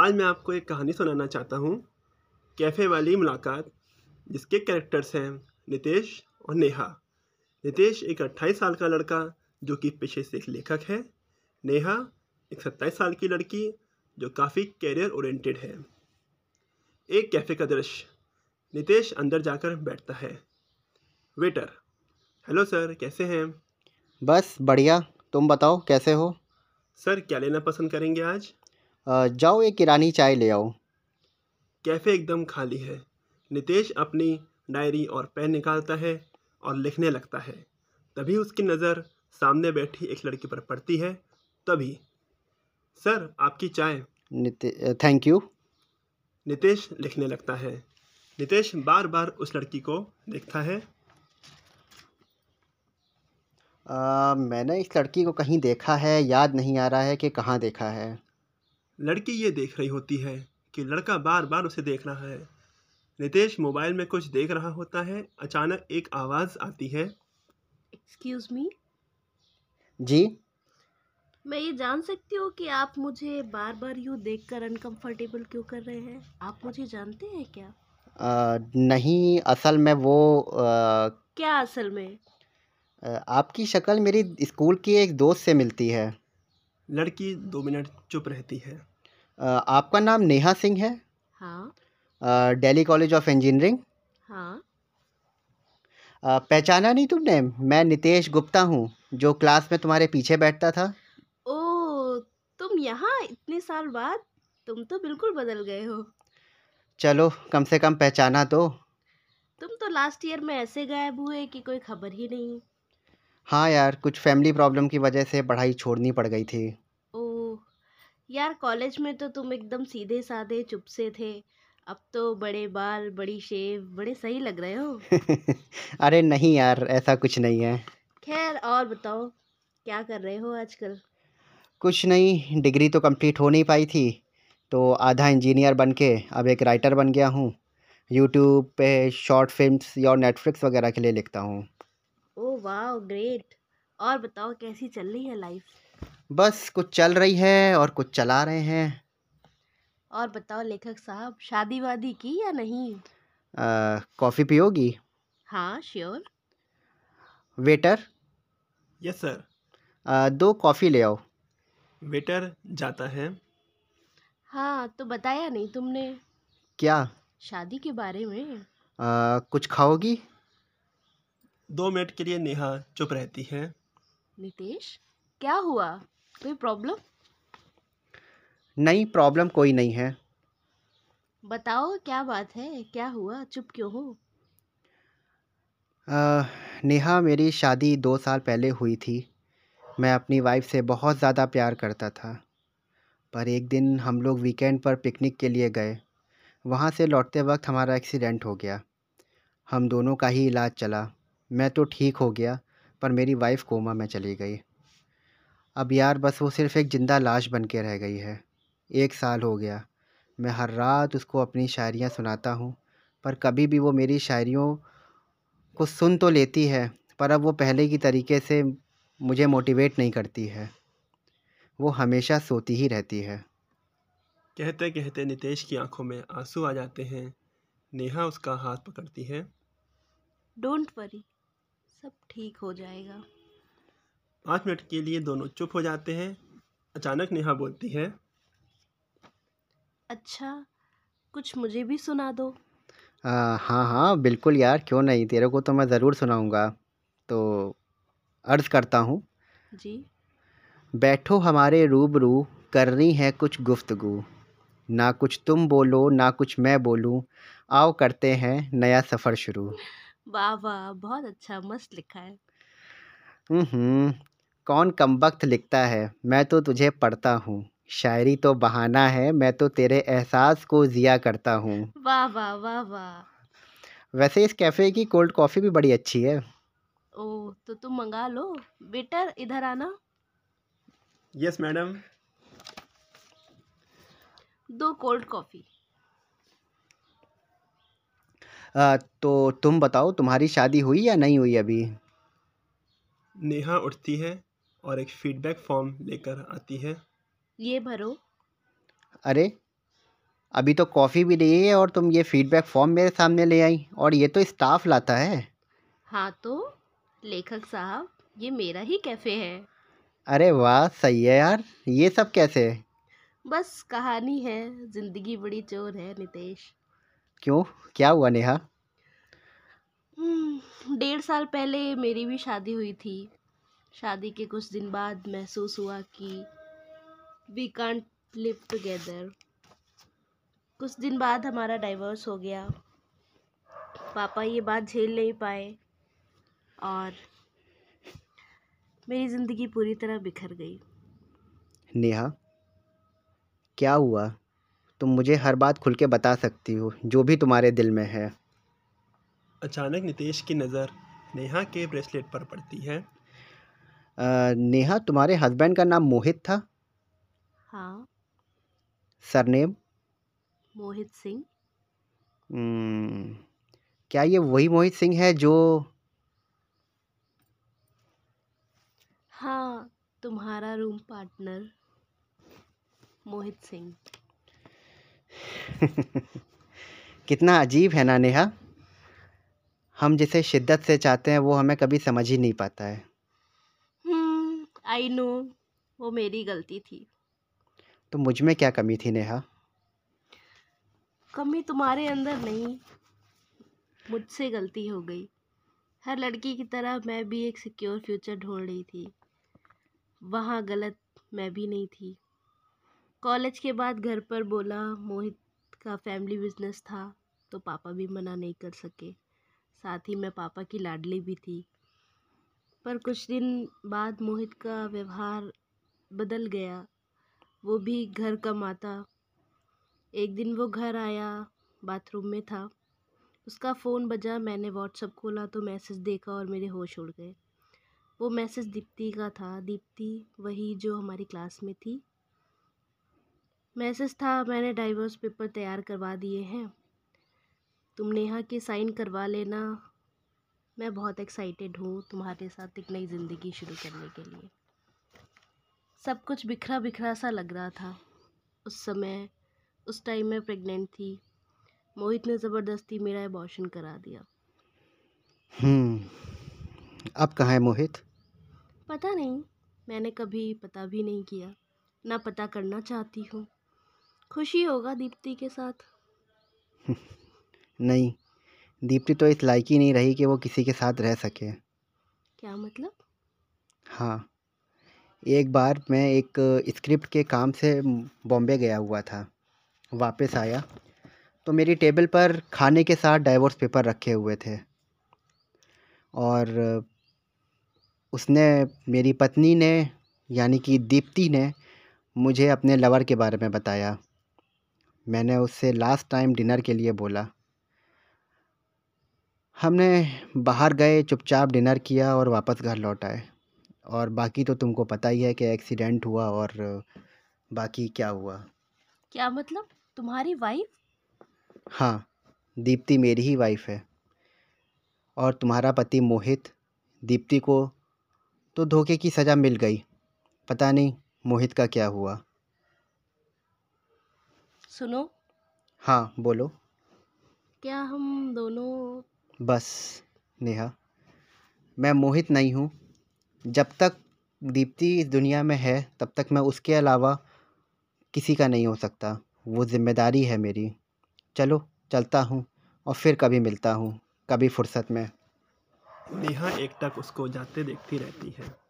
आज मैं आपको एक कहानी सुनाना चाहता हूँ कैफ़े वाली मुलाकात जिसके कैरेक्टर्स हैं नितेश और नेहा। नितेश एक 28 साल का लड़का जो कि पेशे से एक लेखक है। नेहा एक 27 साल की लड़की जो काफ़ी कैरियर ओरिएंटेड है। एक कैफ़े का दृश्य। नितेश अंदर जाकर बैठता है। वेटर हेलो सर कैसे हैं? बस बढ़िया। तुम बताओ कैसे हो? सर क्या लेना पसंद करेंगे आज? जाओ एक ईरानी चाय ले आओ। कैफ़े एकदम खाली है। नितेश अपनी डायरी और पेन निकालता है और लिखने लगता है। तभी उसकी नज़र सामने बैठी एक लड़की पर पड़ती है। तभी सर आपकी चाय। निते थैंक यू। नितेश लिखने लगता है। नितेश बार बार उस लड़की को देखता है। अ, मैंने इस लड़की को कहीं देखा है याद नहीं आ रहा है कि कहाँ देखा है। लड़की ये देख रही होती है कि लड़का बार बार उसे देख रहा है। नितेश मोबाइल में कुछ देख रहा होता है। अचानक एक आवाज़ आती है। Excuse me ji? मैं ये जान सकती हूँ कि आप मुझे बार बार यूँ देखकर अनकंफर्टेबल क्यों कर रहे हैं? आप मुझे जानते हैं क्या? अ, नहीं असल में वो अ, क्या असल में? अ, आपकी शक्ल मेरी स्कूल की एक दोस्त से मिलती है। लड़की दो मिनट चुप रहती है। आपका नाम नेहा सिंह है। हाँ। दिल्ली कॉलेज ऑफ़ इंजीनियरिंग हाँ। पहचाना नहीं तुमने? मैं नितेश गुप्ता हूँ जो क्लास में तुम्हारे पीछे बैठता था। ओ तुम यहाँ इतने साल बाद? तुम तो बिल्कुल बदल गए हो। चलो कम से कम पहचाना तो। तुम तो लास्ट ईयर में ऐसे गायब हुए कि कोई खबर ही नहीं। हाँ यार कुछ फैमिली प्रॉब्लम की वजह से पढ़ाई छोड़नी पड़ गई थी। यार कॉलेज में तो तुम एकदम सीधे साधे चुप से थे। अब तो बड़े बाल बड़ी शेव बड़े सही लग रहे हो। अरे नहीं यार ऐसा कुछ नहीं है। खैर और बताओ क्या कर रहे हो आजकल? कुछ नहीं डिग्री तो कंप्लीट हो नहीं पाई थी तो आधा इंजीनियर बन के अब एक राइटर बन गया हूँ। यूट्यूब पे शॉर्ट फिल्म्स या नेटफ्लिक्स वगैरह के लिए लिखता हूँ। ओह वाह ग्रेट। और बताओ कैसी चल रही है लाइफ? बस कुछ चल रही है और कुछ चला रहे हैं। और बताओ लेखक साहब शादी वादी की या नहीं? कॉफ़ी पियोगी? हाँ sure waiter? Yes sir uh, दो कॉफ़ी ले आओ। वेटर जाता है। हाँ तो बताया नहीं तुमने। क्या? शादी के बारे में? अ, कुछ खाओगी? दो मिनट के लिए नेहा चुप रहती है। नितेश? क्या हुआ? कोई प्रॉब्लम नहीं प्रॉब्लम कोई नहीं है। बताओ क्या बात है? क्या हुआ? चुप क्यों हो? नेहा मेरी शादी दो साल पहले हुई थी। मैं अपनी वाइफ से बहुत ज़्यादा प्यार करता था। पर एक दिन हम लोग वीकेंड पर पिकनिक के लिए गए। वहाँ से लौटते वक्त हमारा एक्सीडेंट हो गया। हम दोनों का ही इलाज चला। मैं तो ठीक हो गया पर मेरी वाइफ कोमा में चली गई। अब यार बस वो सिर्फ़ एक ज़िंदा लाश बन के रह गई है। एक साल हो गया। मैं हर रात उसको अपनी शायरियाँ सुनाता हूँ पर कभी भी वो मेरी शायरियों को सुन तो लेती है पर अब वो पहले की तरीके से मुझे मोटिवेट नहीं करती है। वो हमेशा सोती ही रहती है। कहते कहते नितेश की आँखों में आँसू आ जाते हैं। नेहा उसका हाथ पकड़ती है। डोंट वरी सब ठीक हो जाएगा। पाँच मिनट के लिए दोनों चुप हो जाते हैं। अचानक नेहा बोलती है अच्छा कुछ मुझे भी सुना दो। आ, हाँ हाँ बिल्कुल यार क्यों नहीं? तेरे को तो मैं ज़रूर सुनाऊँगा। तो अर्ज़ करता हूँ। जी। बैठो हमारे रूबरू करनी है कुछ गुफ्तगु। ना कुछ तुम बोलो ना कुछ मैं बोलूँ। आओ करते हैं नया सफ़र शुरू। वाह वाह बहुत अच्छा मस्त लिखा है। हम्म कौन कमबख्त लिखता है? मैं तो तुझे पढ़ता हूँ। शायरी तो बहाना है मैं तो तेरे एहसास को ज़िया करता हूँ। वाह वाह वाह वाह। वैसे इस कैफ़े की कोल्ड कॉफ़ी भी बड़ी अच्छी है। ओह तो तुम मंगा लो। बेटर इधर आना। यस मैडम दो कोल्ड कॉफ़ी। तो तुम बताओ तुम्हारी शादी हुई या नहीं हुई अभी? नेहा उठती है। और एक फीडबैक फॉर्म लेकर आती है। ये भरो। अरे अभी तो कॉफ़ी भी नहीं है और तुम ये फीडबैक फॉर्म मेरे सामने ले आई और ये तो स्टाफ लाता है। हाँ तो लेखक साहब ये मेरा ही कैफ़े है। अरे वाह सही है यार। ये सब कैसे? बस कहानी है ज़िंदगी बड़ी चोर है नितेश। क्यों? क्या हुआ नेहा? हम्म, डेढ़ साल पहले मेरी भी शादी हुई थी। शादी के कुछ दिन बाद महसूस हुआ कि वी कांट लिव टुगेदर कुछ दिन बाद हमारा डाइवोर्स हो गया। पापा ये बात झेल नहीं पाए और मेरी ज़िंदगी पूरी तरह बिखर गई। नेहा क्या हुआ? तुम मुझे हर बात खुल के बता सकती हो जो भी तुम्हारे दिल में है। अचानक नितेश की नज़र नेहा के ब्रेसलेट पर पड़ती है। अ, नेहा तुम्हारे हस्बैंड का नाम मोहित था? हाँ। सरनेम? मोहित सिंह। हम्म, क्या ये वही मोहित सिंह है जो हाँ तुम्हारा रूम पार्टनर मोहित सिंह। कितना अजीब है ना नेहा। हम जिसे शिद्दत से चाहते हैं वो हमें कभी समझ ही नहीं पाता है। आई नो वो मेरी गलती थी। तो मुझमें क्या कमी थी नेहा? कमी तुम्हारे अंदर नहीं मुझसे गलती हो गई। हर लड़की की तरह मैं भी एक सिक्योर फ्यूचर ढूंढ रही थी। वहाँ गलत मैं भी नहीं थी। कॉलेज के बाद घर पर बोला मोहित का फैमिली बिज़नेस था तो पापा भी मना नहीं कर सके। साथ ही मैं पापा की लाडली भी थी। पर कुछ दिन बाद मोहित का व्यवहार बदल गया। वो भी घर कमाता एक दिन वो घर आया, बाथरूम में था। उसका फ़ोन बजा, मैंने व्हाट्सअप खोला तो मैसेज देखा और मेरे होश उड़ गए। वो मैसेज दीप्ति का था। दीप्ति, वही जो हमारी क्लास में थी। मैसेज था, मैंने डाइवोर्स पेपर तैयार करवा दिए हैं। तुम नेहा के साइन करवा लेना मैं बहुत एक्साइटेड हूँ तुम्हारे साथ एक नई ज़िंदगी शुरू करने के लिए। सब कुछ बिखरा बिखरा सा लग रहा था। उस समय उस टाइम मैं प्रेग्नेंट थी। मोहित ने ज़बरदस्ती मेरा अबॉर्शन करा दिया। हम्म अब कहाँ है मोहित? पता नहीं मैंने कभी पता भी नहीं किया। ना पता करना चाहती हूँ। खुशी होगा दीप्ति के साथ। नहीं दीप्ति तो इस लायक ही नहीं रही कि वो किसी के साथ रह सके। क्या मतलब? हाँ। एक बार मैं एक स्क्रिप्ट के काम से बॉम्बे गया हुआ था। वापस आया। तो मेरी टेबल पर खाने के साथ डाइवोर्स पेपर रखे हुए थे। और उसने मेरी पत्नी ने यानी कि दीप्ति ने मुझे अपने लवर के बारे में बताया। मैंने उससे लास्ट टाइम डिनर के लिए बोला। हमने बाहर गए चुपचाप डिनर किया और वापस घर लौट आए। और बाकी तो तुमको पता ही है कि एक्सीडेंट हुआ और बाकी क्या हुआ। क्या मतलब? तुम्हारी वाइफ हाँ दीप्ति मेरी ही वाइफ है। और तुम्हारा पति मोहित दीप्ति को तो धोखे की सज़ा मिल गई। पता नहीं मोहित का क्या हुआ। सुनो। हाँ बोलो। क्या हम दोनों बस, नेहा। मैं मोहित नहीं हूँ। जब तक दीप्ति इस दुनिया में है, तब तक मैं उसके अलावा किसी का नहीं हो सकता। वो ज़िम्मेदारी है मेरी। चलो, चलता हूँ और फिर कभी मिलता हूँ, कभी फुर्सत में। नेहा एक तक उसको जाते देखती रहती है।